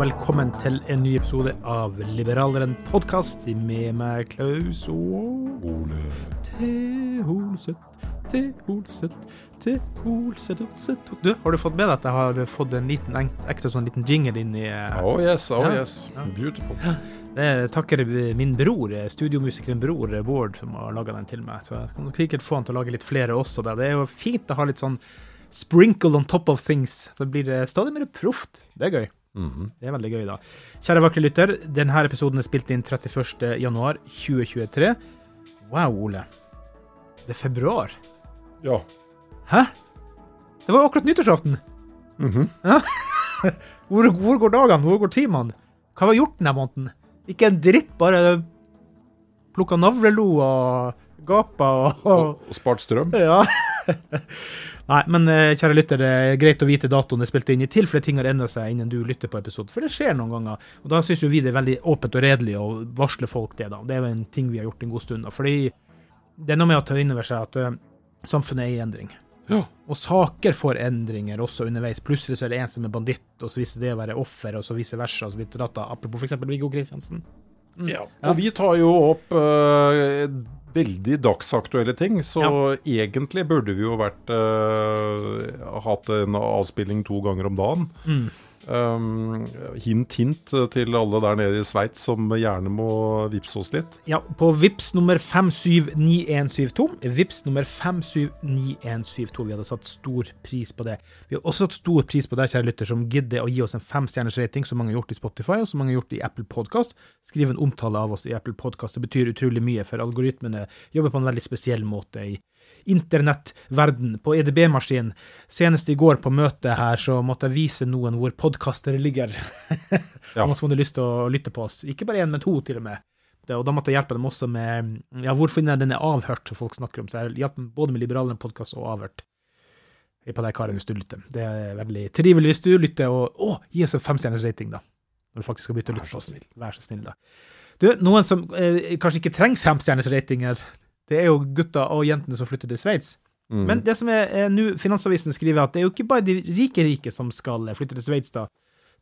Og velkommen til en ny episode av Liberaleren podkast med meg, Klaus og Ole T. Holseth. T. Holseth. T. Holseth. Holseth. Du, har du fått med deg at jeg har fått en liten ekte sånn liten jingle inn i eh, Oh yes, oh Ja. yes. Beautiful. Det takker min bror, eh, studiomusikeren bror eh, Bård, som har laga den til meg. Så jeg kan sikkert få han til å lage litt flere også. Der. Det er jo fint å ha litt sånn sprinkle on top of things. Så blir det stadig mer proft. Det er gøy. Mhm. Det er veldig gøy, da. Kjære vakre lytter, denne episoden er spilt inn 31. januar 2023. Wow, Ole. Det er februar. Ja. Hæ? Det var akkurat nyttårsaften. Mhm. Ja. hvor, hvor går dagene? Hvor går timene? Hva har vi gjort denne måneden? Ikke en dritt, bare plukka navlelo og gapa og, Og, og spart strøm. Ja. Nei, men eh, kjære lytter, det er greit å vite datoen er spilt inn, i tilfelle ting har endret seg innen du lytter på episoden. For det skjer noen ganger. Og da syns jo vi det er veldig åpent og redelig å varsle folk det, da. Det er jo en ting vi har gjort en god stund. da. Fordi det er noe med å ta inn over seg at uh, samfunnet er i endring. Ja. Og saker får endringer også underveis. Plutselig så er det en som er banditt, og så viser det å være offer, og så vice versa. og så ditt og datt, da. Apropos f.eks. Viggo Kristiansen. Ja. Og vi tar jo opp uh, veldig dagsaktuelle ting, så egentlig burde vi jo vært uh, hatt en avspilling to ganger om dagen. Um, hint, hint til alle der nede i Sveits som gjerne må vippse oss litt. Ja, på VIPS nummer 579172. VIPS nummer 579172. Vi hadde satt stor pris på det. Vi har også satt stor pris på deg, kjære lytter, som gidder å gi oss en femstjerners rating, som mange har gjort i Spotify, og som mange har gjort i Apple Podcast. Skriv en omtale av oss i Apple Podcast. Det betyr utrolig mye, for algoritmene jobber på en veldig spesiell måte i internettverden, på EDB-maskinen. Senest i går på møtet her, så måtte jeg vise noen hvor podkaster ligger. Ja. Om som hadde lyst til å lytte på oss. Ikke bare én, men to, til og med. Det, og da måtte jeg hjelpe dem også med ja, hvor finner jeg denne avhørt, som folk snakker om. Så jeg hjalp dem både med Liberalene podkast og avhørt. Hei på deg, Karin, hvis du lytter. Det er veldig trivelig hvis du lytter, og å, gi oss en femstjerners rating, da. Når du faktisk skal begynne å lytte på oss. Vær så snill, da. Du, noen som eh, kanskje ikke trenger femstjerners ratinger, det er jo gutta og jentene som flytter til Sveits. Mm. Men det som er, er nå, Finansavisen skriver at det er jo ikke bare de rike rike som skal flytte til Sveits, da.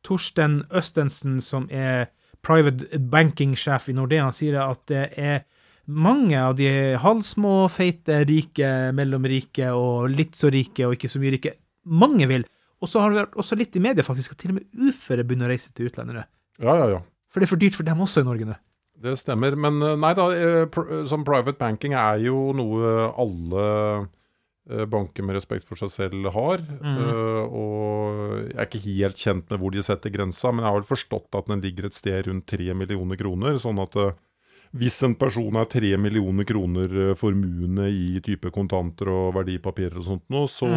Torsten Østensen, som er private banking-sjef i Nordea, sier at det er mange av de halvsmå, feite, rike, mellomrike og litt så rike og ikke så mye rike. Mange vil. Og så har det vært også litt i media faktisk at til og med uføre begynner å reise til utlandet nå. Ja, ja, ja. For det er for dyrt for dem også i Norge nå. Det stemmer. Men eh, nei da, eh, som private banking er jo noe alle eh, banker med respekt for seg selv har. Mm. og jeg er ikke helt kjent med hvor de setter grensa, men jeg har vel forstått at den ligger et sted rundt 3 millioner kroner. Sånn at hvis en person er 3 millioner kroner formuende i type kontanter og verdipapirer og sånt noe, så,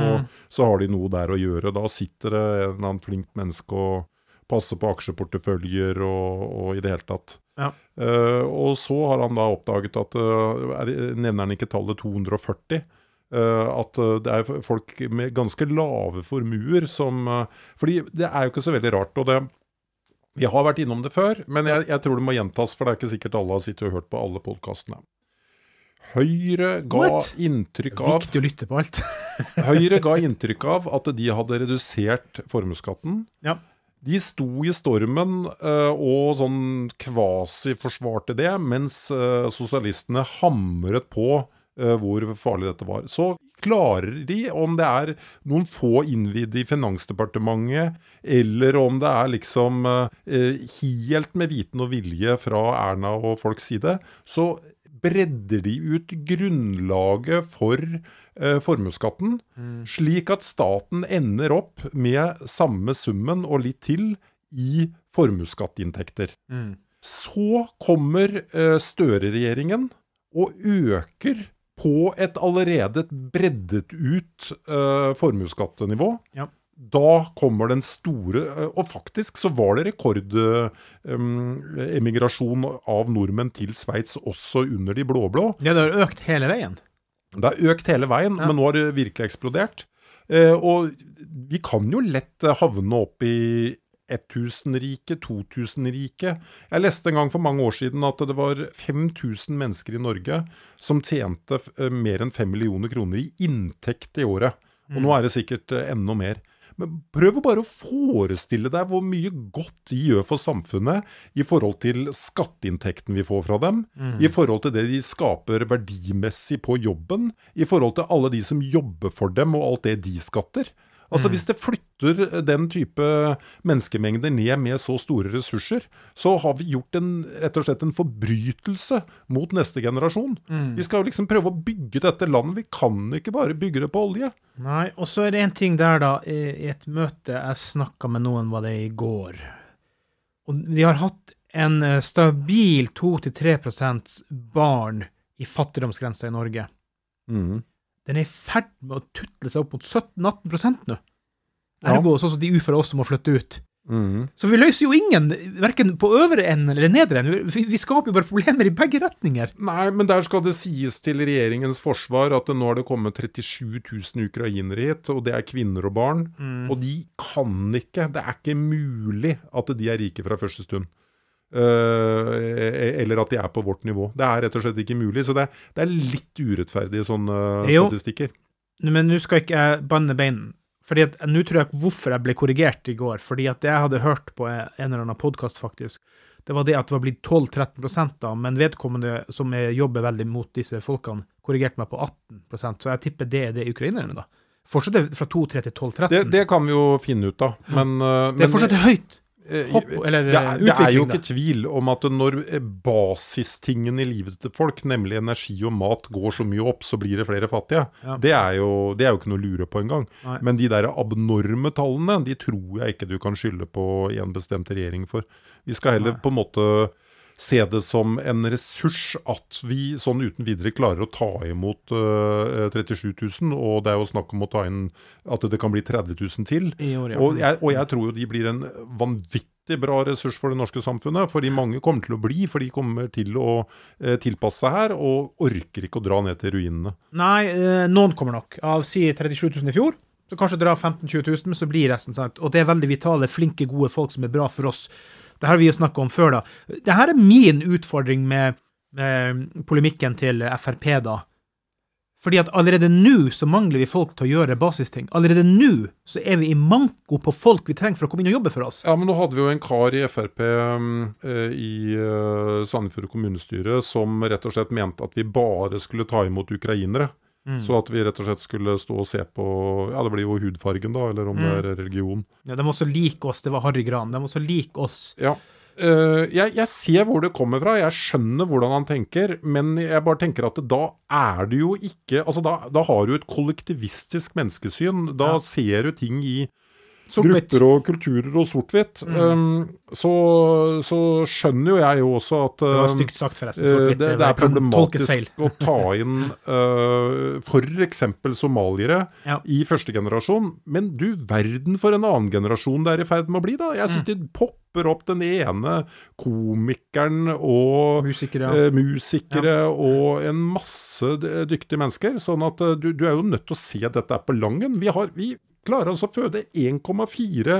så har de noe der å gjøre. Da sitter det en eller annen flink menneske og passer på aksjeporteføljer og, og i det hele tatt. Ja. Uh, og så har han da oppdaget at uh, er, Nevner han ikke tallet 240? Uh, at eh, det er folk med ganske lave formuer som uh, Fordi det er jo ikke så veldig rart. og det vi har vært innom det før, men jeg, jeg tror det må gjentas, for det er ikke sikkert alle har sittet og hørt på alle podkastene. Høyre ga What? inntrykk av Viktig å lytte på alt. Høyre ga inntrykk av at de hadde redusert formuesskatten. ja. De sto i stormen eh, og sånn kvasi forsvarte det, mens eh, sosialistene hamret på eh, hvor farlig dette var. Så klarer de, om det er noen få innvidde i Finansdepartementet, eller om det er liksom helt med viten og vilje fra Erna og folks side, så bredder de ut grunnlaget for eh, formuesskatten, slik at staten ender opp med samme summen og litt til i formuesskatteinntekter. Så kommer eh, Støre-regjeringen og øker på et allerede breddet ut eh, formuesskattenivå. Ja. Da kommer den store eh, Og faktisk så var det rekordemigrasjon av nordmenn til Sveits også under de blå-blå. Ja, det har økt hele veien. Det har økt hele veien, Ja. men nå har det virkelig eksplodert. Eh, og vi kan jo lett eh, havne opp i 1000-rike, 2000-rike. Jeg leste en gang for mange år siden at det var 5000 mennesker i Norge som tjente eh, mer enn 5 millioner kroner i inntekt i året. Og nå er det sikkert eh, enda mer. Men prøv å bare å forestille deg hvor mye godt de gjør for samfunnet i forhold til skatteinntekten vi får fra dem, i forhold til det de skaper verdimessig på jobben, i forhold til alle de som jobber for dem og alt det de skatter. Altså Hvis det flytter den type menneskemengder ned med så store ressurser, så har vi gjort en, rett og slett en forbrytelse mot neste generasjon. Vi skal jo liksom prøve å bygge dette landet. Vi kan ikke bare bygge det på olje. Nei, og så er det en ting der, da. I et møte jeg snakka med noen, var det i går. Og de har hatt en eh, stabil 2-3% barn i fattigdomsgrensa i Norge. Den er i ferd med å tutle seg opp mot 17-18 nå. Ja. Ergo sånn som de uføre også må flytte ut. Så vi løser jo ingen, verken på øvre enden eller nedre enden. Vi, vi skaper jo bare problemer i begge retninger. Nei, men der skal det sies til regjeringens forsvar at nå har det kommet 37 000 ukrainere hit, og det er kvinner og barn. Og de kan ikke, det er ikke mulig at de er rike fra første stund. Eh, eller at de er på vårt nivå. Det er rett og slett ikke mulig. Så det, det er litt urettferdige sånne Jo. statistikker. Men nå skal ikke jeg banne beinen. Fordi at, Nå tror jeg hvorfor jeg ble korrigert i går. Fordi at jeg hadde hørt på en eller annen podkast, faktisk. Det var det at det var blitt 12-13 da, men vedkommende som er- jobber veldig mot disse folkene, korrigerte meg på 18% Så jeg tipper det er det ukrainerne, da. Fortsatt fra 2-3 til 12-13. Det, det kan vi jo finne ut av. Men, eh, Det er fortsatt høyt. Eh, Hopp, eller det, er, det er jo ikke tvil om at når basistingen basistingene i livet til folk, nemlig energi og mat, går så mye opp, så blir det flere fattige. Ja. Det, er jo, det er jo ikke noe å lure på engang. Men de der abnorme tallene, de tror jeg ikke du kan skylde på en bestemt regjering for. Vi skal heller Nei. på en måte se det som en ressurs at vi sånn uten videre klarer å ta imot uh, 37 000, og det er jo snakk om å ta inn at det kan bli 30 000 til. I år, ja. Og jeg, og jeg tror jo de blir en vanvittig bra ressurs for det norske samfunnet. Fordi mange kommer til å bli, for de kommer til å uh, tilpasse seg her, og orker ikke å dra ned til ruinene. Nei, uh, noen kommer nok. Av si 37 000 i fjor, så kanskje dra 15 000-20 000, men så blir resten sant. Og det er veldig vitale, flinke, gode folk som er bra for oss. Det har vi jo snakka om før, da. Det her er min utfordring med, med polemikken til Frp, da. Fordi at allerede nå så mangler vi folk til å gjøre basisting. Allerede nå så er vi i manko på folk vi trenger for å komme inn og jobbe for oss. Ja, men nå hadde vi jo en kar i Frp eh, i eh, Sandefjord kommunestyre som rett og slett mente at vi bare skulle ta imot ukrainere. Så at vi rett og slett skulle stå og se på Ja, det blir jo hudfargen, da, eller om det er religion. Ja, de må også like oss. Det var Harry Gran. De må også like oss. Ja. Uh, jeg, jeg ser hvor det kommer fra, jeg skjønner hvordan han tenker, men jeg bare tenker at da er det jo ikke Altså, da, da har du et kollektivistisk menneskesyn. Da ser du ting i. grupper og kulturer og sort-hvitt. Um, så, så skjønner jo jeg jo også at Det var um, stygt sagt, forresten. Eh, Det, det er problematisk å ta inn uh, f.eks. somaliere Ja. i første generasjon. Men du verden for en annen generasjon det er i ferd med å bli, da. Jeg Mm. syns de popper opp den ene komikeren og Musikere. eh, musikere og en masse dyktige mennesker. Sånn at uh, du, du er jo nødt til å se at dette er på langen. Vi, har, vi klarer altså å føde 1,4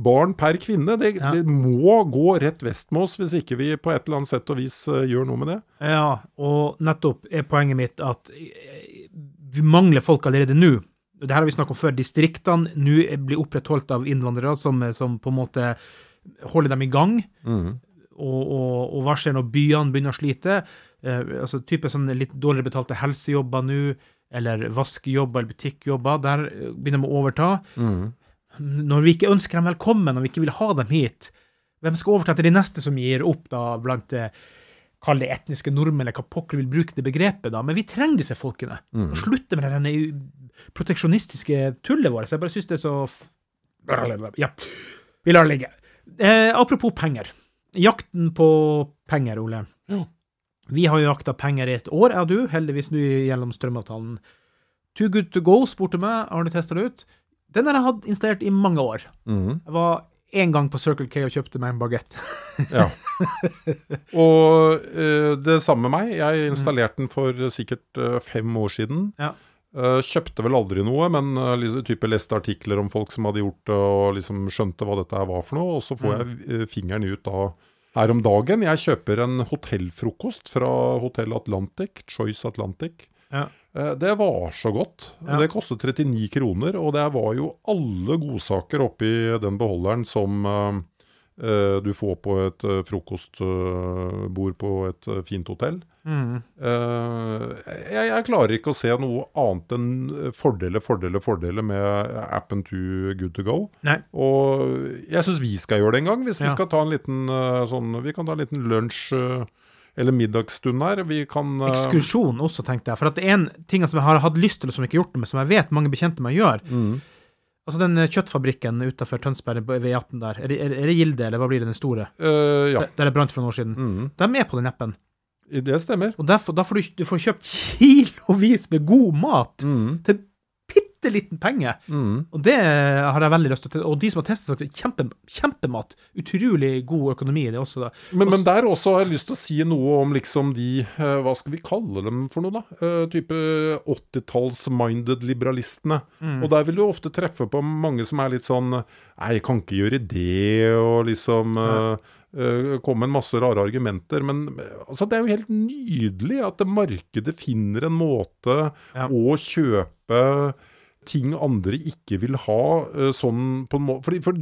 barn per kvinne. Det, Ja. det må gå rett vest med oss hvis ikke vi på et eller annet sett og vis eh, gjør noe med det. Ja, og nettopp er poenget mitt at eh, vi mangler folk allerede nå. Det her har vi snakket om før. Distriktene nå blir opprettholdt av innvandrere som, som på en måte holder dem i gang. Og, og, og hva skjer når byene begynner å slite? Eh, altså type sånn litt dårligere betalte helsejobber nå, eller vaskejobber eller butikkjobber. Der eh, begynner de å overta. Når vi ikke ønsker dem velkommen, og vi ikke vil ha dem hit, hvem skal overta til de neste som gir opp, da, blant eh, Kall det etniske nordmenn, eller hva pokker vil bruke det begrepet, da. Men vi trenger disse folkene. Og slutte med denne proteksjonistiske tullet vårt. Så jeg bare syns det er så Ja. Vi lar det ligge. Eh, apropos penger. Jakten på penger, Ole. Ja. Vi har jo jakta penger i et år, jeg og du, heldigvis nå gjennom strømavtalen. Too good to go spurte meg, har du testa det ut? Den har jeg hatt installert i mange år. Jeg var én gang på Circle K og kjøpte meg en bagett. Ja. Og uh, det samme med meg. Jeg installerte den for sikkert uh, fem år siden. Ja. Uh, kjøpte vel aldri noe, men liksom, type leste artikler om folk som hadde gjort det, og liksom skjønte hva dette her var for noe. Og så får jeg eh, fingeren ut da her om dagen. Jeg kjøper en hotellfrokost fra Hotell Atlantic, Choice Atlantic. Ja. Eh, Det var så godt. Ja. Det kostet 39 kroner, og det var jo alle godsaker oppi den beholderen som eh, du får på et frokostbord på et fint hotell. Mm. Eh, jeg, jeg klarer ikke å se noe annet enn fordeler, fordeler, fordeler med appen to Good To Go. Nei. Og jeg syns vi skal gjøre det en gang, hvis vi skal ta en liten uh, sånn Vi kan ta en liten lunsj Uh, eller middagsstund her. Vi kan eh, Ekskursjon også, tenkte jeg. For at det er en ting som jeg har hatt lyst til, som jeg ikke har gjort med, som jeg vet mange bekjente meg gjør. mm, Altså den eh, kjøttfabrikken utenfor Tønsberg ved E18 der, er det, er det Gilde, eller hva blir det den store? Uh, ja. Der, det brant for noen år siden. Mm, De er med på den appen. Det stemmer. Og derfor, da får du, du får kjøpt kilovis med god mat Mm, til bitte liten penge. mm. Og det har jeg veldig lyst til. Og de som har testet, sagt kjempe, kjempemat. Utrolig god økonomi i det også. Men, men der også har jeg lyst til å si noe om liksom de eh, Hva skal vi kalle dem for noe, da? Eh, type 80-talls-minded liberalistene. Og der vil du ofte treffe på mange som er litt sånn Nei, jeg kan ikke gjøre det, og liksom eh, eh, komme med en masse rare argumenter. Men altså, det er jo helt nydelig at det markedet finner en måte Ja. å kjøpe ting andre ikke vil ha, eh, sånn på en måte Fordi, for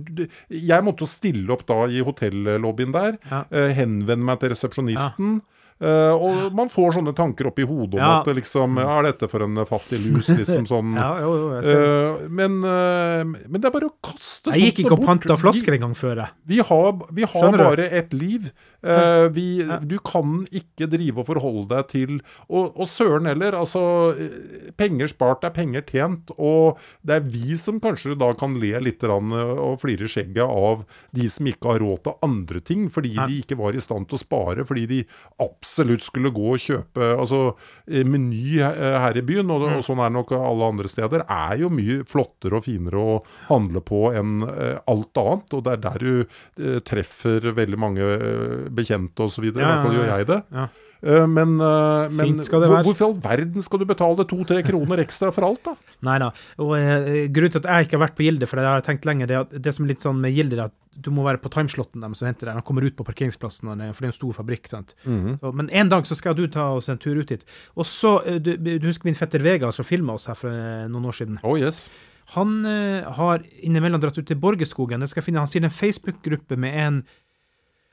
jeg måtte jo stille opp da i hotellobbyen der, Ja. eh, henvende meg til resepsjonisten. Eh, og man får sånne tanker opp i hodet om Ja. at liksom Er dette for en fattig lus? Liksom sånn. Ja, jo, jo, uh. Men, uh, men det er bare å kaste Jeg gikk ikke og panta flasker engang før, vi har, vi har bare ett liv. Eh, vi, Du kan ikke drive og forholde deg til Og, og søren heller, altså eh, Penger spart er penger tjent. Og det er vi som kanskje da kan le litt eh, og flire skjegget av de som ikke har råd til andre ting, fordi de ikke var i stand til å spare, fordi de absolutt skulle gå og kjøpe altså Meny her i byen, og, Mm. og sånn er nok alle andre steder, er jo mye flottere og finere å handle på enn alt annet. Og det er der du treffer veldig mange bekjente osv. I Ja, hvert fall gjør jeg det. Ja. Eh, men eh, men hvorfor i all verden skal du betale to-tre kroner ekstra for alt, da? Nei da. Og eh, grunnen til at jeg ikke har vært på Gilde, for jeg har tenkt lenge, det, at det som er litt sånn med Gilde, er at du må være på timeslotten deres og hente deg. De kommer ut på parkeringsplassen, for det er en stor fabrikk. sant? Så, men en dag så skal du ta oss en tur ut dit. Og så, du, du husker min fetter Vegard som filma oss her for noen år siden? Oh yes. Han eh, har innimellom dratt ut til Borgerskogen. Jeg skal finne, Han sier en Facebook-gruppe med en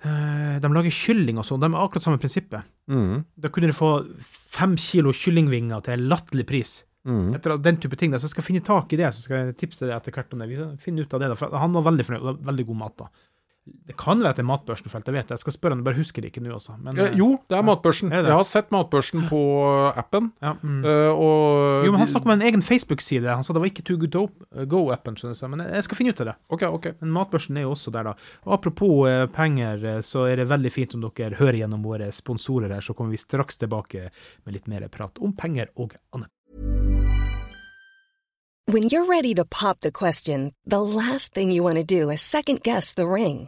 De lager kylling og sånn. De har akkurat samme prinsippet. Mm. Da kunne du få fem kilo kyllingvinger til en latterlig pris. Mm. Etter den type ting. Da. Så jeg skal finne tak i det, så skal jeg tipse deg etter hvert om det. Vi finner ut av det da. For han var veldig fornøyd. Veldig god mat, da. Det kan være at det er Matbørsen, for alt jeg vet. Jeg skal spørre han, jeg bare husker det ikke nå også. Men, Eh, jo, det er Matbørsen. Er det? Jeg har sett Matbørsen på appen. ja, mm. eh, og Jo, men han snakket om en egen Facebook-side. Han sa det var ikke Too Good to Go-appen, skjønner du. Men jeg skal finne ut av det. Ok, ok. Men Matbørsen er jo også der, da. Og apropos eh, penger, eh, så er det veldig fint om dere hører gjennom våre sponsorer her, så kommer vi straks tilbake med litt mer prat om penger og annet. When you're ready to pop the question, the last thing you want to do is second guess the ring.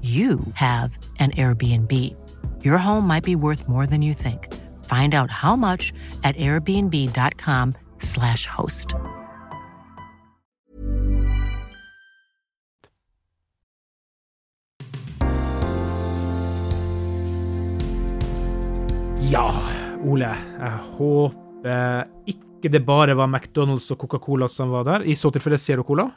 you have an Airbnb. Your home might be worth more than you think. Find out how much at airbnb.com/slash host. Ja, Ole, jeg håper ikke det bare var McDonald's og Coca-Cola som var der. I så tilfelle Zero Cola.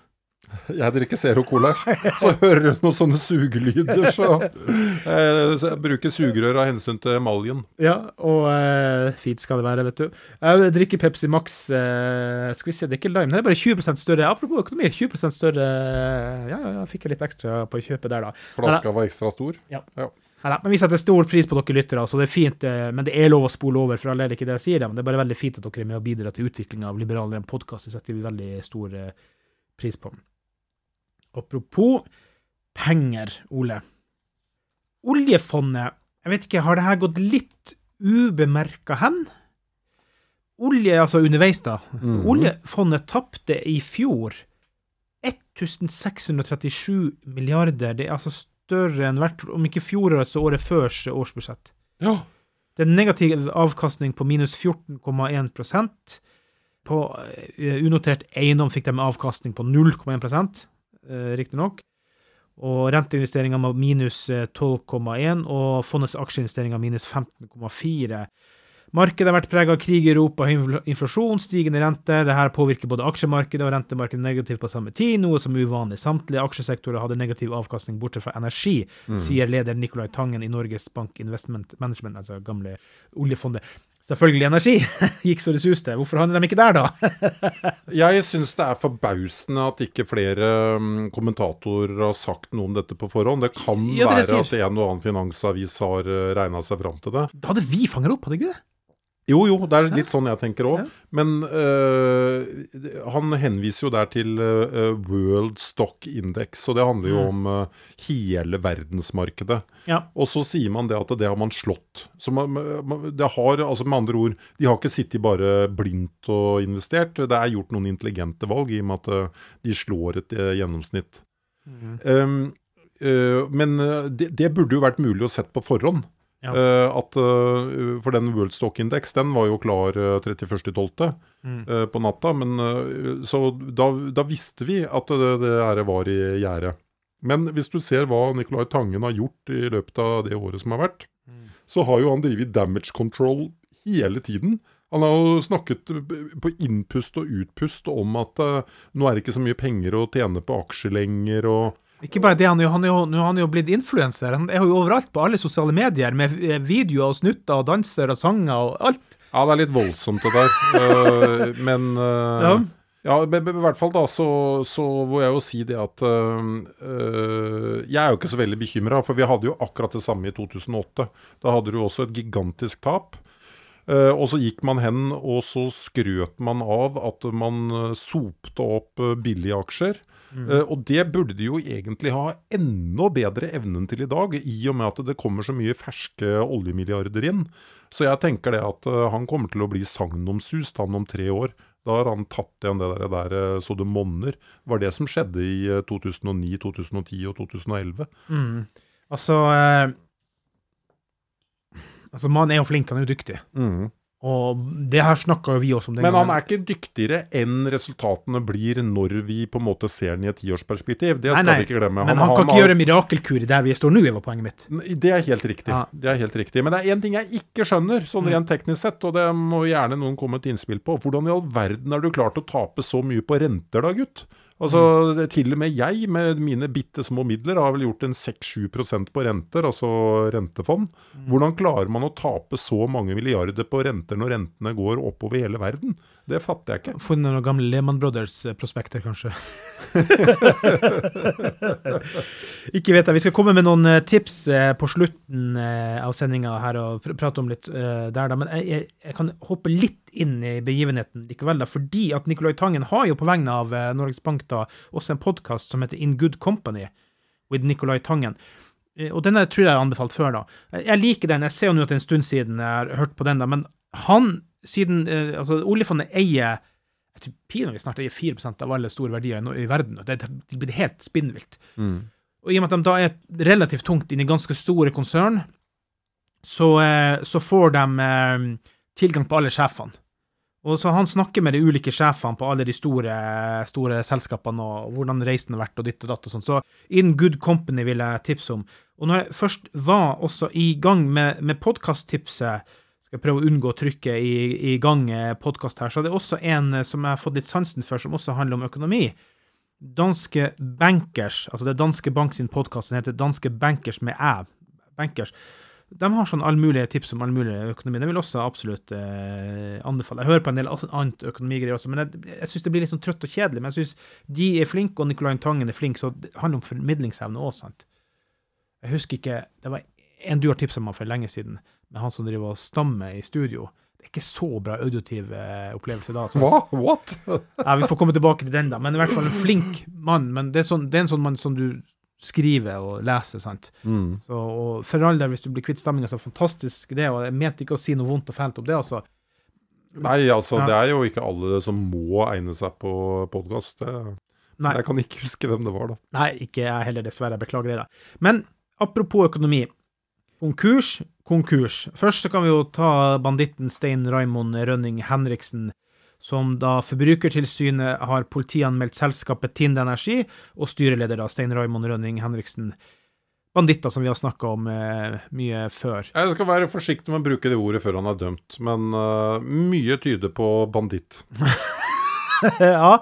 Jeg drikker Zero Cola, så hører du noen sånne sugelyder, så, eh, så jeg bruker sugerør av hensyn til emaljen. Ja, og eh, fint skal det være, vet du. Jeg drikker Pepsi Max. eh, skal vi se, det er ikke lime, det er bare 20% større. Apropos økonomi, 20 større Ja, ja, ja, fikk jeg litt ekstra på kjøpet der, da. Flaska var ekstra stor. Ja. Ja. Neida, men vi setter stor pris på dere lyttere, så det er fint. eh, Men det er lov å spole over, for allerede ikke det jeg sier, det, men det er bare veldig fint at dere er med og bidrar til utviklinga av Liberaleren en podkast. Det setter vi veldig stor eh, pris på. Apropos penger, Ole. Oljefondet, jeg vet ikke, har det her gått litt ubemerka hen? Olje, altså underveis, da. Oljefondet tapte i fjor 1637 milliarder. Det er altså større enn hvert, om ikke fjorårets så året førs årsbudsjett. Ja. Det er en negativ avkastning på minus 14,1% På eh, unotert eiendom fikk de avkastning på 0,1 eh, riktignok. Og renteinvesteringer med minus eh, 12,1 og fondets aksjeinvesteringer minus 15,4. Markedet har vært preget av krig i Europa, høy inflasjon, stigende renter. Dette påvirker både aksjemarkedet og rentemarkedet negativt på samme tid, noe som er uvanlig. Samtlige aksjesektorer hadde negativ avkastning, bortsett fra energi, sier leder Nicolai Tangen i Norges Bank Investment Management, altså gamle oljefondet. Selvfølgelig energi! Gikk så det suste. Hvorfor handler de ikke der, da? Jeg syns det er forbausende at ikke flere mm, kommentatorer har sagt noe om dette på forhånd. Det kan Ja, det være at en og annen finansavis har regna seg fram til det. Da hadde vi fanget opp, hadde ikke det? Jo, jo, det er litt sånn jeg tenker òg. Men uh, han henviser jo der til uh, World Stock Index, og det handler jo om uh, hele verdensmarkedet. Ja. Og så sier man det at det har man slått. Så man, man, det har, altså med andre ord, de har ikke sittet bare blindt og investert. Det er gjort noen intelligente valg i og med at de slår et gjennomsnitt. Um, øh, men det, det burde jo vært mulig å sett på forhånd. Ja. Eh, at, eh, for den World Stock Index den var jo klar uh, 31.12. Mm. eh, på natta. Men, så da, da visste vi at det, det her var i gjære. Men hvis du ser hva Nicolai Tangen har gjort i løpet av det året som har vært, Mm. så har jo han drevet damage control hele tiden. Han har jo snakket på innpust og utpust om at nå er det ikke så mye penger å tjene på aksjer lenger. og Ikke bare det, han er jo, han er jo, nå er han jo blitt influenser. Han er jo overalt på alle sosiale medier med videoer og snutter og danser og sanger og alt. Ja, det er litt voldsomt det der. Eh, men eh, Ja. ja. i hvert fall da, så, så må jeg jo si det at eh, Jeg er jo ikke så veldig bekymra, for vi hadde jo akkurat det samme i 2008. Da hadde du også et gigantisk tap. Eh, og så gikk man hen og så skrøt man av at man eh, sopte opp eh, billige aksjer. Eh, og det burde de jo egentlig ha enda bedre evnen til i dag, i og med at det kommer så mye ferske oljemilliarder inn. Så jeg tenker det at han kommer til å bli sagnomsust han om tre år. Da har han tatt igjen det der, der så det monner. Det var det som skjedde i eh, 2009, 2010 og 2011. Mm. Altså eh, Altså, mannen er jo flink, han er jo dyktig. Og det her snakka vi også om den Men han er ikke dyktigere enn resultatene blir når vi på en måte ser den i et tiårsperspektiv. Det Nei, skal nei, vi ikke glemme. Men han, kan ikke har- gjøre mirakelkur der vi står nå, var poenget mitt. Det er helt riktig. Ja. Det er helt riktig. Men det er én ting jeg ikke skjønner, sånn rent teknisk sett, og det må gjerne noen komme et innspill på. Hvordan i all verden er du klart å tape så mye på renter da, gutt? Altså, mm. Til og med jeg, med mine bitte små midler, har vel gjort en 6-7 på renter, altså rentefond. Hvordan klarer man å tape så mange milliarder på renter når rentene går oppover hele verden? Det fatter jeg ikke. Funnet noen gamle Lehman Brothers-prospekter, kanskje. ikke vet jeg. Vi skal komme med noen eh, tips eh, på slutten eh, av sendinga her og prate om litt eh, der, da. Men jeg, jeg, jeg kan hoppe litt inn i begivenheten likevel, da, fordi at Nicolai Tangen har jo på vegne av eh, Norges Bank da også en podkast som heter In Good Company with Nicolai Tangen. Eh, Og denne tror jeg jeg har anbefalt før, da. Jeg- Jeg liker den. Jeg ser jo nå at det er en stund siden jeg har hørt på den, da. Men han, siden eh, Altså, oljefondet eier jeg tror pinadø snart eier 4% av alle store verdier i, verden. og Det blir helt spinnvilt. Og i og med at de da er relativt tungt inn i ganske store konsern, så, eh, så får de eh, tilgang på alle sjefene. Og så Han snakker med de ulike sjefene på alle de store, store selskapene og hvordan reisen har vært og ditt og datt og sånn. Så In Good Company vil jeg tipse om. Og når jeg først var også i gang med, med podkast-tipset, skal prøve å unngå å trykke i, i gang podkast her, så er det også en eh, som jeg har fått litt sansen for, som også handler om økonomi. Danske Bankers, altså det er Danske Bank sin podkast, den heter Danske Bankers med æ. Bankers. De har sånn allmulige tips om allmulig økonomi. Det vil også absolutt eh, anbefale. Jeg hører på en del annet økonomigreier også, men jeg, jeg syns det blir litt sånn trøtt og kjedelig. Men jeg syns de er flinke, og Nicolai Tangen er flink, så det handler om formidlingsevne òg, sant. Jeg husker ikke Det var en du har tipsa meg for lenge siden, med han som driver og stammer i studio. Det er ikke så bra auditiv eh, opplevelse da. sant? Hva? What? Ja, Vi får komme tilbake til den, da. Men i hvert fall en flink mann. Men det er, sånn, det er en sånn mann som du skriver og lese. sant. Mm. Så, og for all del, hvis du blir kvitt stamminga, så fantastisk det. Og jeg mente ikke å si noe vondt og fælt om det, altså. Nei, altså, Ja. det er jo ikke alle som må egne seg på podkast. Jeg kan ikke huske hvem det var, da. nei ikke jeg heller, dessverre. Jeg beklager det, da. Men apropos økonomi. Konkurs, konkurs. Først så kan vi jo ta banditten Stein Raimond Rønning Henriksen, som da Forbrukertilsynet har politianmeldt selskapet Tind Energi, og styreleder da Stein Raimond Rønning Henriksen. Banditter som vi har snakka om eh, mye før. Jeg skal være forsiktig med å bruke det ordet før han er dømt, men uh, mye tyder på banditt. ja.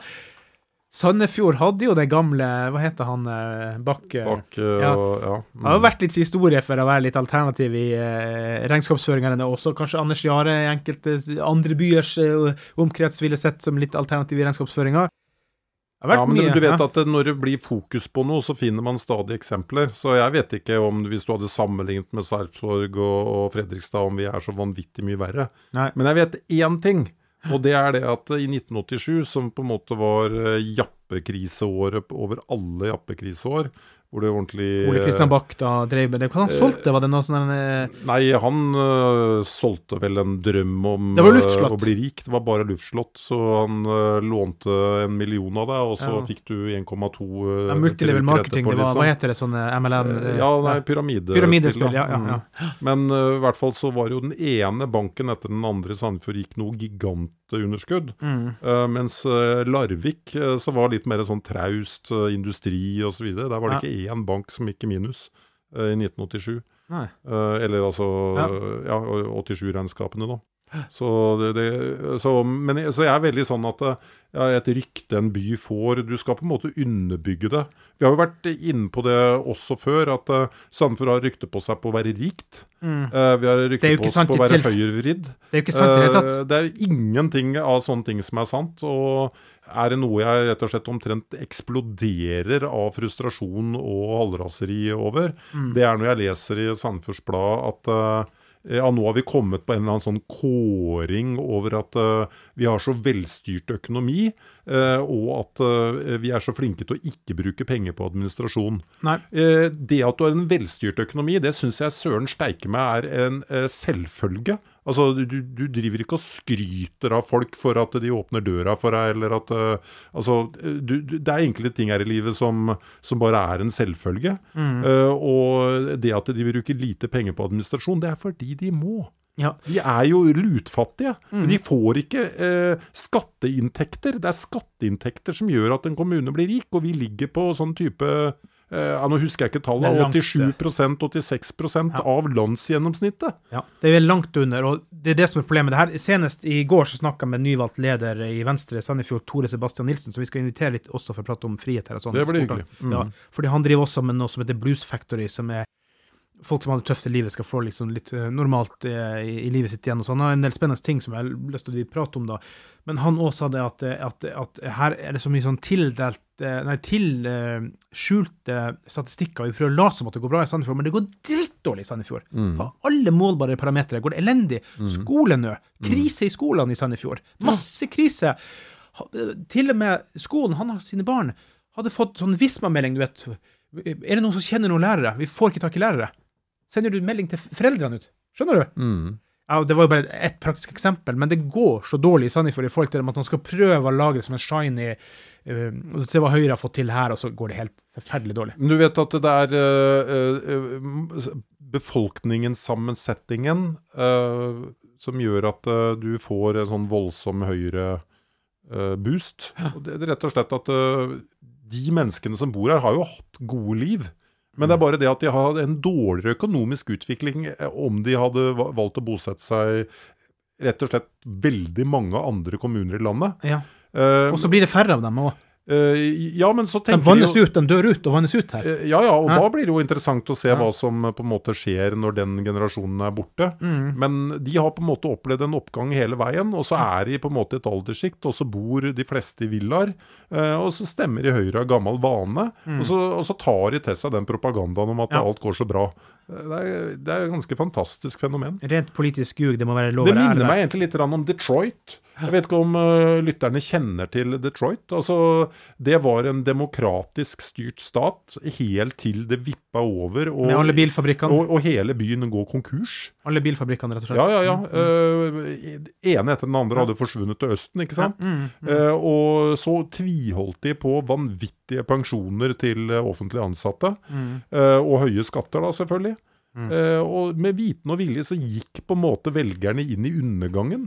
Sandefjord hadde jo det gamle Hva heter han Bakke. Bakke? Øh, Ja. og- ja. Det har vært litt historie for å være litt alternativ i eh, regnskapsføringene, også kanskje Anders Jahre i enkelte andre byers eh, omkrets ville sett som litt alternativ i regnskapsføringa. Ja, men mye. du vet ja. at når det blir fokus på noe, så finner man stadig eksempler. Så jeg vet ikke om hvis du hadde sammenlignet med Sarpsborg og, og Fredrikstad, om vi er så vanvittig mye verre. Nei. Men jeg vet én ting, og det er det at i 1987, som på en måte var eh, jappekriseåret over alle jappekriseår, hvor det ordentlig Ole Kristian Bach da drev med det. Hva han solgte? Var det noe sånn eh, Nei, han uh, solgte vel en drøm om luftslott. å bli rik. Det var bare luftslott. Så han uh, lånte en million av deg, og så Ja. fikk du 1,2 uh, ja, multilevel marketing? var, liksom. hva heter det, sånne MLM? eh, Ja, nei, pyramidespill. Pyramidespill, ja. ja, Mm. ja. Men i hvert fall så var jo den ene banken etter den andre i Sandefjord gikk noe gigantunderskudd. Mm. Uh, mens øh, Larvik uh, så var litt mer sånn traust, uh, industri osv. Der var det Ja. ikke én bank som gikk i minus i 1987. Nei. Eh, eller altså Ja. ja, 87-regnskapene, da. Så, det, det, så, men, så jeg er veldig sånn at eh, ja, et rykte en by får Du skal på en måte underbygge det. Vi har jo vært inne på det også før, at uh, Sandefjord har rykte på seg på å være rikt. Mm. Uh, vi har rykte på oss på å være høyrevridd. Det er jo ikke sant i det hele tatt. Uh, det er ingenting av sånne ting som er sant. Og er det noe jeg rett og slett omtrent eksploderer av frustrasjon og halvraseri over, Mm. det er når jeg leser i Sandefjords Blad at eh, ja, nå har vi kommet på en eller annen sånn kåring over at uh, vi har så velstyrt økonomi, uh, og at uh, vi er så flinke til å ikke bruke penger på administrasjon. Nei. Det at du har en velstyrt økonomi, det syns jeg søren steike meg er en selvfølge. Altså, du, du driver ikke og skryter av folk for at de åpner døra for deg, eller at uh, Altså, du, du, det er enkelte ting her i livet som, som bare er en selvfølge. Eh, og det at de bruker lite penger på administrasjon, det er fordi de må. Ja. De er jo lutfattige. De får ikke eh, skatteinntekter. Det er skatteinntekter som gjør at en kommune blir rik, og vi ligger på sånn type ja, Nå husker jeg ikke tallet. 87 86% av landsgjennomsnittet. Ja, det er langt under, og det er det som er problemet. Det her, senest i går så snakka jeg med nyvalgt leder i Venstre Sandefjord, Tore Sebastian Nilsen, så vi skal invitere litt også for å prate om frihet her. og sånn. Det blir hyggelig. Mm. Ja, fordi han driver også med noe som heter Blues Factory, som er folk som har det tøft i livet, skal få liksom litt eh, normalt eh, i, i livet sitt igjen. og sånn. Han har en del spennende ting som jeg har lyst til å prate om, da. Men han også sa det at, eh, at, at her er det så mye sånn tildelt eh, Nei, til eh, skjulte statistikker. Vi prøver å late som at det går bra i Sandefjord, men det går drittdårlig i Sandefjord. På alle målbare parametere går det elendig. Skolenø. Krise i skolene i Sandefjord. Masse krise. Til og med skolen, han og sine barn, hadde fått sånn Visma-melding, du vet. Er det noen som kjenner noen lærere? Vi får ikke tak i lærere. Sender du melding til foreldrene ut? Skjønner du? Mm. Ja, Det var jo bare ett praktisk eksempel, men det går så dårlig i Sandefjord i forhold til at man skal prøve å lage det som en shiny uh, Se hva Høyre har fått til her, og så går det helt forferdelig dårlig. Du vet at det er uh, øh, befolkningssammensetningen uh, som gjør at uh, du får en sånn voldsom høyre-boost. det er rett og slett at de menneskene som bor her, har jo hatt gode liv. Men det er bare det at de har en dårligere økonomisk utvikling eh, om de hadde valgt å bosette seg rett og slett veldig mange andre kommuner i landet. Ja. Eh, Og så blir det færre av dem òg. eh, ja, men så tenker vannes de jo ut, de dør ut og vannes ut her. Ja, ja, og Ja. da blir det jo interessant å se Ja. hva som på en måte skjer når den generasjonen er borte. Mm. Men de har på en måte opplevd en oppgang hele veien, og så er de på en måte et alderssjikt, og så bor de fleste i villaer, og så stemmer de Høyre av gammel vane, og, så, og så tar de til seg den propagandaen om at Mm. Ja. alt går så bra. Eh, Det er, det er et ganske fantastisk fenomen. Rent politisk ljug, det må være lov å være Det minner meg egentlig litt om Detroit. Jeg vet ikke om uh, lytterne kjenner til Detroit. Altså, det var en demokratisk styrt stat helt til det vippa over, og, Med alle bilfabrikkene. og, og hele byen går konkurs. Alle bilfabrikkene, rett og slett. Ja, ja, ja. Mm. Uh, ene etter den andre hadde forsvunnet til Østen, ikke sant? Mm, mm. Uh, og så tviholdt de på vanvittige pensjoner til eh, offentlig ansatte. Eh, og høye skatter, da, selvfølgelig. Mm. Og med viten og vilje så gikk på en måte velgerne inn i undergangen.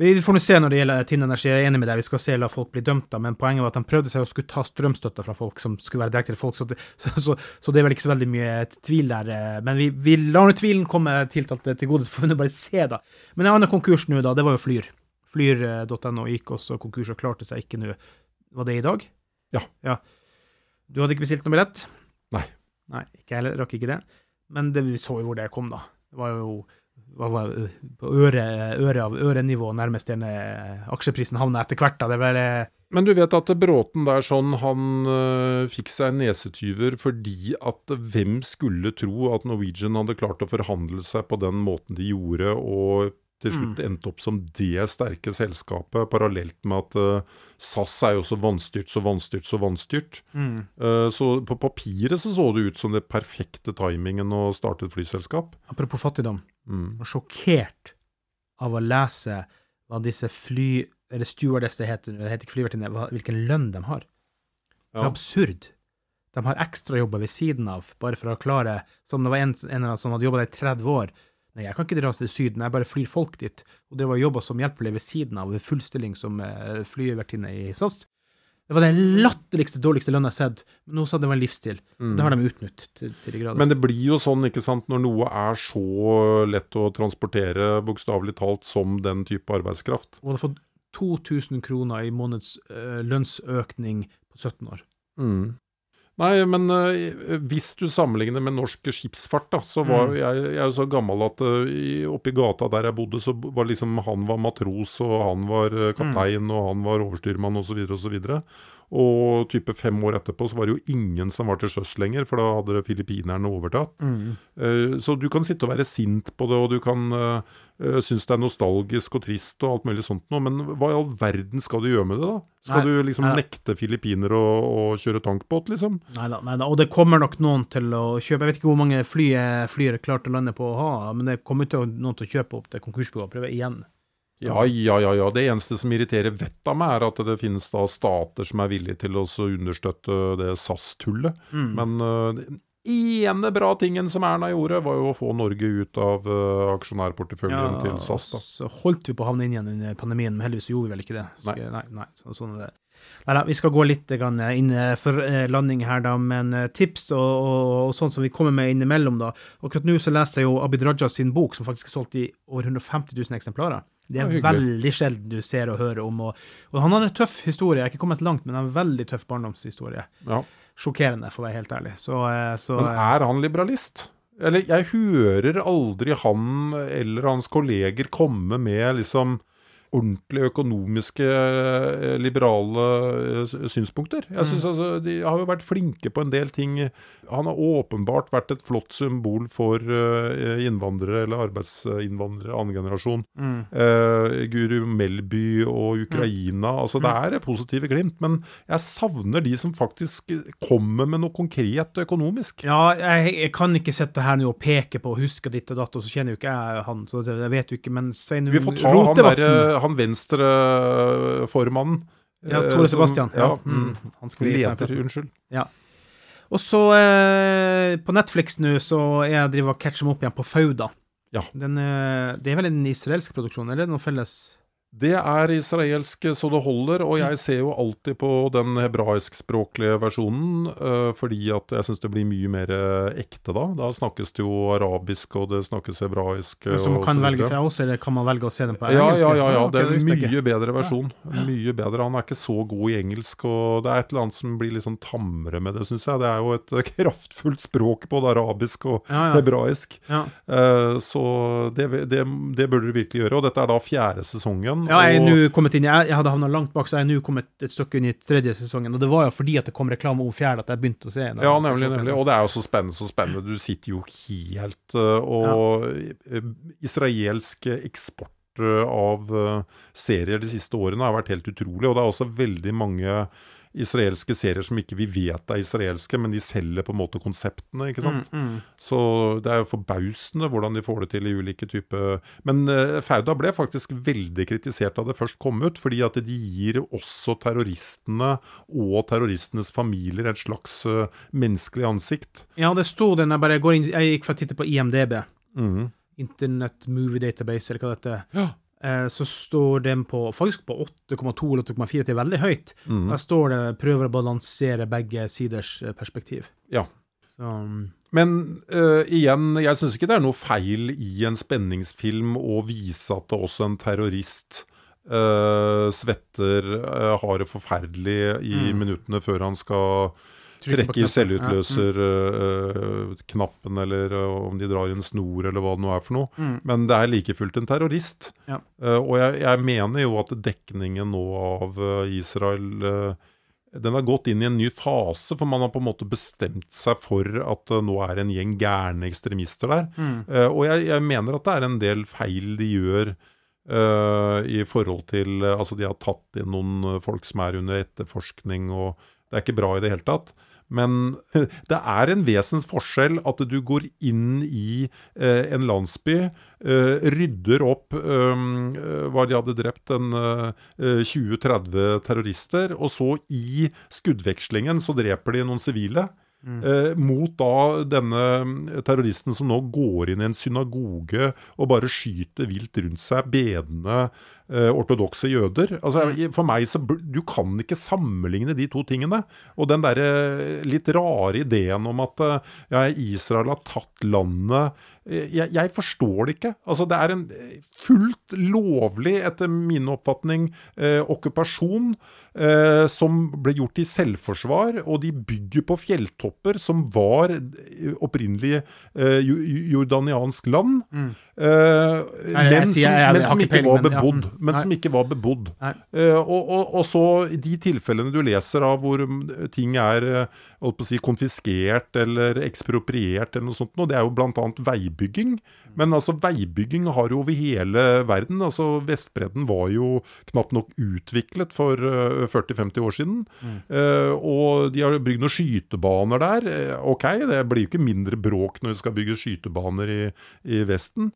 Vi får nå se når det gjelder Tinn Energi, jeg er enig med deg, vi skal se la folk bli dømt, da, men poenget var at de prøvde seg å skulle ta strømstøtta fra folk som skulle være direkte til folk, så det, så, så, så det er vel ikke så veldig mye tvil der. eh, Men vi, vi lar nå tvilen komme tiltalte til gode, så får vi nå bare se, da. Men en annen konkurs nå, da, det var jo Flyr. Flyr.no gikk også konkurs og klarte seg ikke nå. Var det i dag? Ja. ja. Du hadde ikke bestilt noe billett? Nei. Nei, ikke heller, rakk ikke det. Men det, vi så jo hvor det kom, da. Det var jo på øre, øre av ørenivå nærmest den eh, aksjeprisen havna etter hvert. da, det var eh, Men du vet at Bråten der sånn, han øh, fikk seg nesetyver fordi at hvem skulle tro at Norwegian hadde klart å forhandle seg på den måten de gjorde, og til slutt endte opp som det sterke selskapet, parallelt med at uh, SAS er jo så vannstyrt, så vannstyrt, så vannstyrt. Uh, så på papiret så så det ut som det perfekte timingen å starte et flyselskap. Apropos fattigdom. Mm. Var sjokkert av å lese hva disse fly... Eller stewardess det heter det heter ikke flyvertinne, hvilken lønn de har. Det er Ja. absurd. De har ekstrajobber ved siden av, bare for å klare Som det var en, en eller annen som hadde jobba der i 30 år. Nei, jeg kan ikke dra til Syden, jeg bare flyr folk dit. Og det var jobba som hjelpelig ved siden av, ved full stilling som eh, flyvertinne i SAS. Det var den latterligste, dårligste lønna jeg har sett, men nå sa det var en livsstil. Det har de utnyttet til, til de grader. Men det blir jo sånn, ikke sant, når noe er så lett å transportere, bokstavelig talt, som den type arbeidskraft. Hun hadde fått 2000 kroner i måneds øh, lønnsøkning på 17 år. Mm. Nei, men uh, hvis du sammenligner med norsk skipsfart, da, så var Mm. jeg, jeg er jo så gammel at uh, oppi gata der jeg bodde, så var liksom han var matros, og han var eh, kaptein, og han var overstyrmann osv. osv. Og type fem år etterpå så var det jo ingen som var til sjøs lenger, for da hadde filippinerne overtatt. Eh, Så du kan sitte og være sint på det, og du kan uh, synes det er nostalgisk og trist og alt mulig sånt noe, men hva i all verden skal du gjøre med det, da? Skal Nei, du liksom nei. nekte filippinere å, å kjøre tankbåt, liksom? Nei da, nei da. Og det kommer nok noen til å kjøpe. Jeg vet ikke hvor mange fly er klart å lande på å ha, men det kommer til noen til å kjøpe opp det konkursbyrået og prøve igjen. Ja, ja, ja, ja. Det eneste som irriterer vettet av meg, er at det finnes da stater som er villige til å understøtte det SAS-tullet. Mm. Men uh, den ene bra tingen som Erna gjorde, var jo å få Norge ut av uh, aksjonærporteføljen til SAS. da. Så holdt vi på å havne inn igjen under pandemien, men heldigvis gjorde vi vel ikke det. Så Nei. Nei, nei så, sånn er det. Nei da, vi skal gå litt inn eh, for eh, landing her, da, men tips og, og, og sånn som vi kommer med innimellom, da. Akkurat nå så leser jeg jo Abid Raja sin bok, som faktisk er solgt i over 150 000 eksemplarer. Det er veldig sjelden du ser og hører om. Og, og han har en tøff historie. Jeg har ikke kommet langt, men en veldig tøff barndomshistorie. Ja. Sjokkerende, for å være helt ærlig. Så, eh, så Men er han liberalist? Eller jeg hører aldri han eller hans kolleger komme med liksom ordentlig økonomiske, eh, liberale eh, synspunkter. Jeg synes altså, De har jo vært flinke på en del ting. Han har åpenbart vært et flott symbol for eh, innvandrere, eller arbeidsinnvandrere annen generasjon. Eh, Guru Melby og Ukraina. altså Det er positive glimt, men jeg savner de som faktisk kommer med noe konkret økonomisk. Ja, jeg, jeg kan ikke sitte her nå og peke på og huske ditt og datt, og så kjenner jo ikke jeg han, så jeg vet jo ikke, men Svein Vi får ta han, Rotevatn der, han venstreformannen. Ja, eh, Tore som- Sebastian. Ja, Ja, mm. Han skulle Leder, unnskyld. Ja. Og så eh, på Netflix nå så er jeg driver og catcher meg opp igjen på Fauda. Ja. Den, eh, det er vel en israelsk produksjon, eller er noe felles? Det er israelsk så det holder, og jeg ser jo alltid på den hebraiskspråklige versjonen, eh, fordi at jeg syns det blir mye mer eh, ekte da. Da snakkes det jo arabisk, og det snakkes hebraisk. Så man kan velge fra oss, eller kan man velge å se den på engelsk? ja, ja, ja. ja. Det er en mye bedre versjon. Mye bedre. Han er ikke så god i engelsk, og det er et eller annet som blir litt sånn tamre med det, syns jeg. Det er jo et eh, kraftfullt språk, både arabisk og hebraisk. Så det, det, det burde du virkelig gjøre. Og dette er da fjerde sesongen. Ja, jeg og, inn, jeg, jeg hadde havna langt bak, så jeg er nå kommet et stykke inn i tredje sesongen. Og det var jo fordi at det kom reklame om fjerde at jeg begynte å se den. ja, nemlig, nemlig. Og det er jo så spennende, så spennende. Du sitter jo helt eh, Og ja. israelsk eksport eh, av eh, serier de siste årene har vært helt utrolig. Og det er også veldig mange israelske serier som ikke vi vet er israelske, men de selger på en måte konseptene, ikke sant. Mm, Så det er jo forbausende hvordan de får det til i ulike typer Men uh, Fauda ble faktisk veldig kritisert da det først kom ut, fordi at de gir også terroristene og terroristenes familier et slags uh, menneskelig ansikt. Ja, det sto den, jeg bare går inn, jeg gikk for å titte på IMDb. Mm. Internet Movie Database, eller hva det heter. Ja. Eh, så står den på faktisk på 8,2 eller 8,4, det er veldig høyt. Mm. Der står det 'prøver å balansere begge siders eh, perspektiv'. Ja. Så, um, Men uh, igjen, jeg syns ikke det er noe feil i en spenningsfilm å vise at det også en terrorist uh, svetter, uh, har det forferdelig i Mm. minuttene før han skal trykker på trekke i knappen. selvutløser-knappen, eller eh, om de drar i en snor, eller hva det nå er for noe. Mm. Men det er like fullt en terrorist. Ja. Eh, og jeg, jeg mener jo at dekningen nå av eh, Israel eh, den har gått inn i en ny fase, for man har på en måte bestemt seg for at nå er en gjeng gærne ekstremister der. Uh, og jeg, jeg, mener at det er en del feil de gjør uh, i forhold til Altså, de har tatt inn noen folk som er under etterforskning, og det er ikke bra i det hele tatt. Men det er en vesensforskjell at du går inn i eh, en landsby, eh, rydder opp eh, hva de hadde drept, en 20-30 terrorister, og så i skuddvekslingen så dreper de noen sivile. Mm. Eh, mot da denne terroristen som nå går inn i en synagoge og bare skyter vilt rundt seg bedende eh, ortodokse jøder. Altså, mm. For meg så Du kan ikke sammenligne de to tingene. Og den derre litt rare ideen om at eh, ja, Israel har tatt landet eh, jeg, jeg, forstår det ikke. Altså, det er en fullt lovlig, etter min oppfatning, eh, okkupasjon eh, som ble gjort i selvforsvar. Og de bygger på fjelltopper som var opprinnelig eh, jordaniansk land. Mm. Uh, men, som, men, som, ikke var bebodd. Men som ikke var bebodd. Uh, og, og, og, så de tilfellene du leser av hvor ting er uh, si, konfiskert eller ekspropriert, eller noe sånt, og det er jo bl.a. veibygging. Men altså, veibygging har jo over hele verden. altså Vestbredden var jo knapt nok utviklet for 40-50 år siden. Mm. og de har bygd noen skytebaner der. ok, det blir jo ikke mindre bråk når vi skal bygge skytebaner i, i Vesten.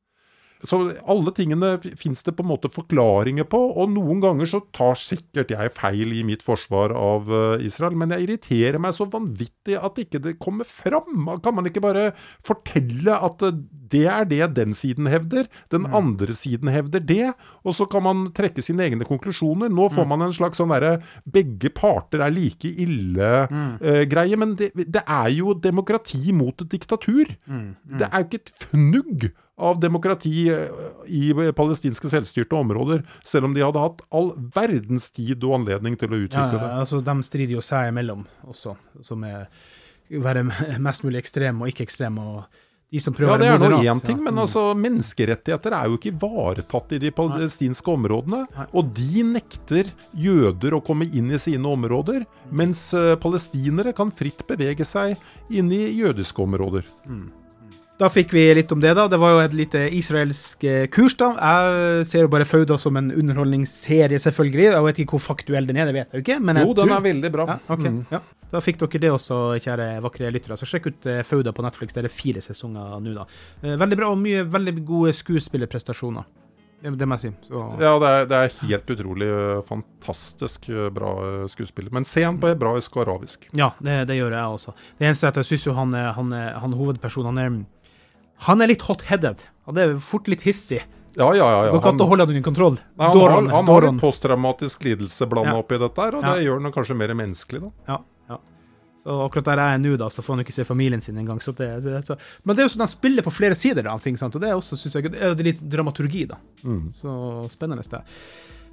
Så alle tingene fins det på en måte forklaringer på, og noen ganger så tar sikkert jeg feil i mitt forsvar av uh, Israel, men jeg irriterer meg så vanvittig at ikke det kommer fram. Kan man ikke bare fortelle at uh, det er det den siden hevder, den mm. andre siden hevder det, og så kan man trekke sine egne konklusjoner. Nå får mm. man en slags sånn derre begge parter er like ille-greie, mm. uh, men det, det, er jo demokrati mot et diktatur. Mm. Mm. Det er jo ikke et fnugg av demokrati eh, i palestinske selvstyrte områder, selv om de hadde hatt all verdens tid og anledning til å utvikle det. Ja, altså De strider jo seg imellom også, som er være mest mulig ekstrem og ikke ekstrem. og de som prøver ja, det er nå én ting, men altså, menneskerettigheter er jo ikke ivaretatt i de palestinske områdene. Og de nekter jøder å komme inn i sine områder, mens uh, palestinere kan fritt bevege seg inn i jødiske områder. Mm. Da fikk vi litt om det, da. Det var jo et lite israelsk eh, kurs, da. Jeg ser jo bare Fauda som en underholdningsserie, selvfølgelig. Jeg vet ikke hvor faktuell den er, det vet jeg jo ikke. jo, den er veldig bra. Ja, okay. mm. ja. Da fikk dere det også, kjære vakre lyttere. Så sjekk ut eh, Fauda på Netflix. Det er fire sesonger nå, da. Eh, veldig bra og mye veldig gode skuespillerprestasjoner. Det må jeg si. Så. Ja, det er, det er, helt utrolig fantastisk bra skuespiller. Men se han på hebraisk og arabisk. Ja, det, det, gjør jeg også. Det eneste er at jeg syns jo han, han, han hovedpersonen han er han er litt hot-headed. Han er fort litt hissig. Ja, ja, ja. ja. kan ikke holde han under kontroll. Nei, han, Doron, har, han har en posttraumatisk lidelse blanda ja. i dette, her, og ja. det gjør han kanskje mer menneskelig, da. Ja. Så akkurat der jeg er nå, da, så får han ikke se familien sin engang. Det, det, så. Men det er jo sånn at han spiller på flere sider av ting, sant? og det er også, synes jeg, det er litt dramaturgi, da. Mm. Så spennende. det.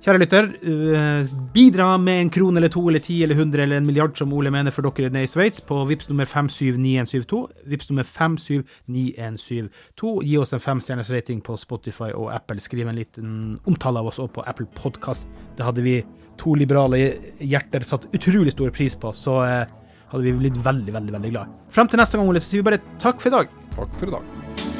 Kjære lytter, uh, bidra med en krone eller to eller ti eller hundre eller en milliard, som Ole mener, for dere nede i Sveits, på VIPS nummer 579172. VIPS nummer 579172. Gi oss en femstjerners rating på Spotify og Apple. Skriv en liten omtale av oss òg på Apple Podkast. Det hadde vi to liberale hjerter satt utrolig stor pris på, så uh, hadde vi blitt veldig, veldig veldig glad. Frem til neste gang, Ole, så sier vi bare takk for i dag. Takk for i dag.